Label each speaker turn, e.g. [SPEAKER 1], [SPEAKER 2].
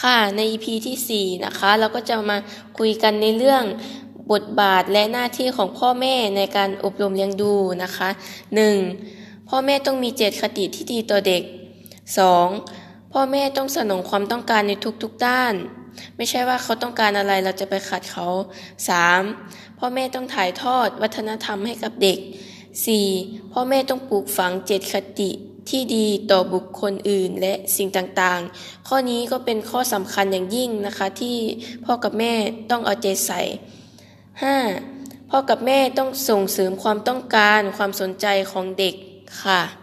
[SPEAKER 1] ค่ะ ใน EP ที่ 4 นะคะ เราก็จะมาคุยกันในเรื่องบทบาทและหน้าที่ของพ่อแม่ในการอบรมเลี้ยงดูนะคะ 1. พ่อแม่ต้องมีเจตคติที่ดีต่อเด็ก 2. พ่อแม่ต้องสนองความต้องการในทุกๆด้าน ไม่ใช่ว่าเขาต้องการอะไรเราจะไปขัดเขา 3. พ่อแม่ต้องถ่ายทอดวัฒนธรรมให้กับเด็ก 4. พ่อแม่ต้องปลูกฝังเจตคติ ที่ดีต่อบุคคลอื่นและสิ่งต่างๆ ข้อนี้ก็เป็นข้อสำคัญอย่างยิ่งนะคะที่พ่อกับแม่ต้องเอาใจใส่ 5. พ่อกับแม่ต้องส่งเสริมความต้องการความสนใจของเด็กค่ะ